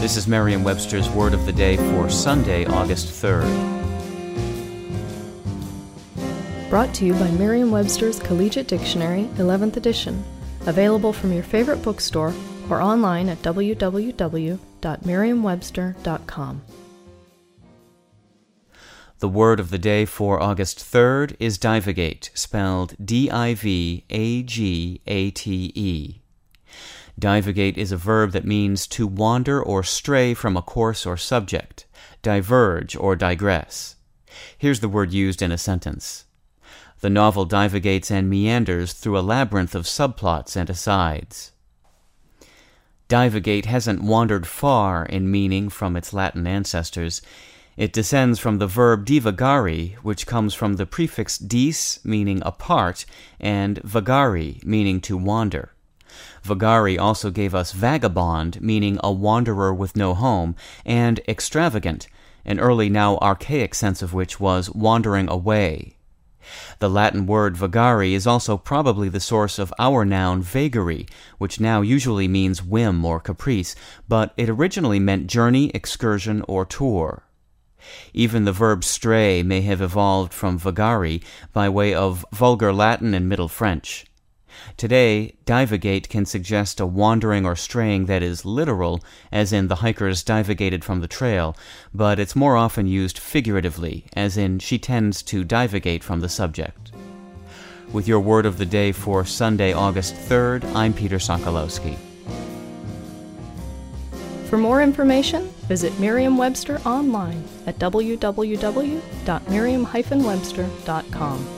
This is Merriam Webster's Word of the Day for Sunday, August 3rd. Brought to you by Merriam Webster's Collegiate Dictionary, 11th edition. Available from your favorite bookstore or online at www.merriam-webster.com. The word of the day for August 3rd is divagate, spelled D I V A G A T E. Divagate is a verb that means to wander or stray from a course or subject, diverge or digress. Here's the word used in a sentence. The novel divagates and meanders through a labyrinth of subplots and asides. Divagate hasn't wandered far in meaning from its Latin ancestors. It descends from the verb divagari, which comes from the prefix dis, meaning apart, and vagari, meaning to wander. Vagari also gave us vagabond, meaning a wanderer with no home, and extravagant, an early now archaic sense of which was wandering away. The Latin word vagari is also probably the source of our noun vagary, which now usually means whim or caprice, but it originally meant journey, excursion, or tour. Even the verb stray may have evolved from vagari by way of vulgar Latin and Middle French. Today, divagate can suggest a wandering or straying that is literal, as in the hikers divagated from the trail, but it's more often used figuratively, as in she tends to divagate from the subject. With your word of the day for Sunday, August 3rd, I'm Peter Sokolowski. For more information, visit Merriam-Webster online at www.merriam-webster.com.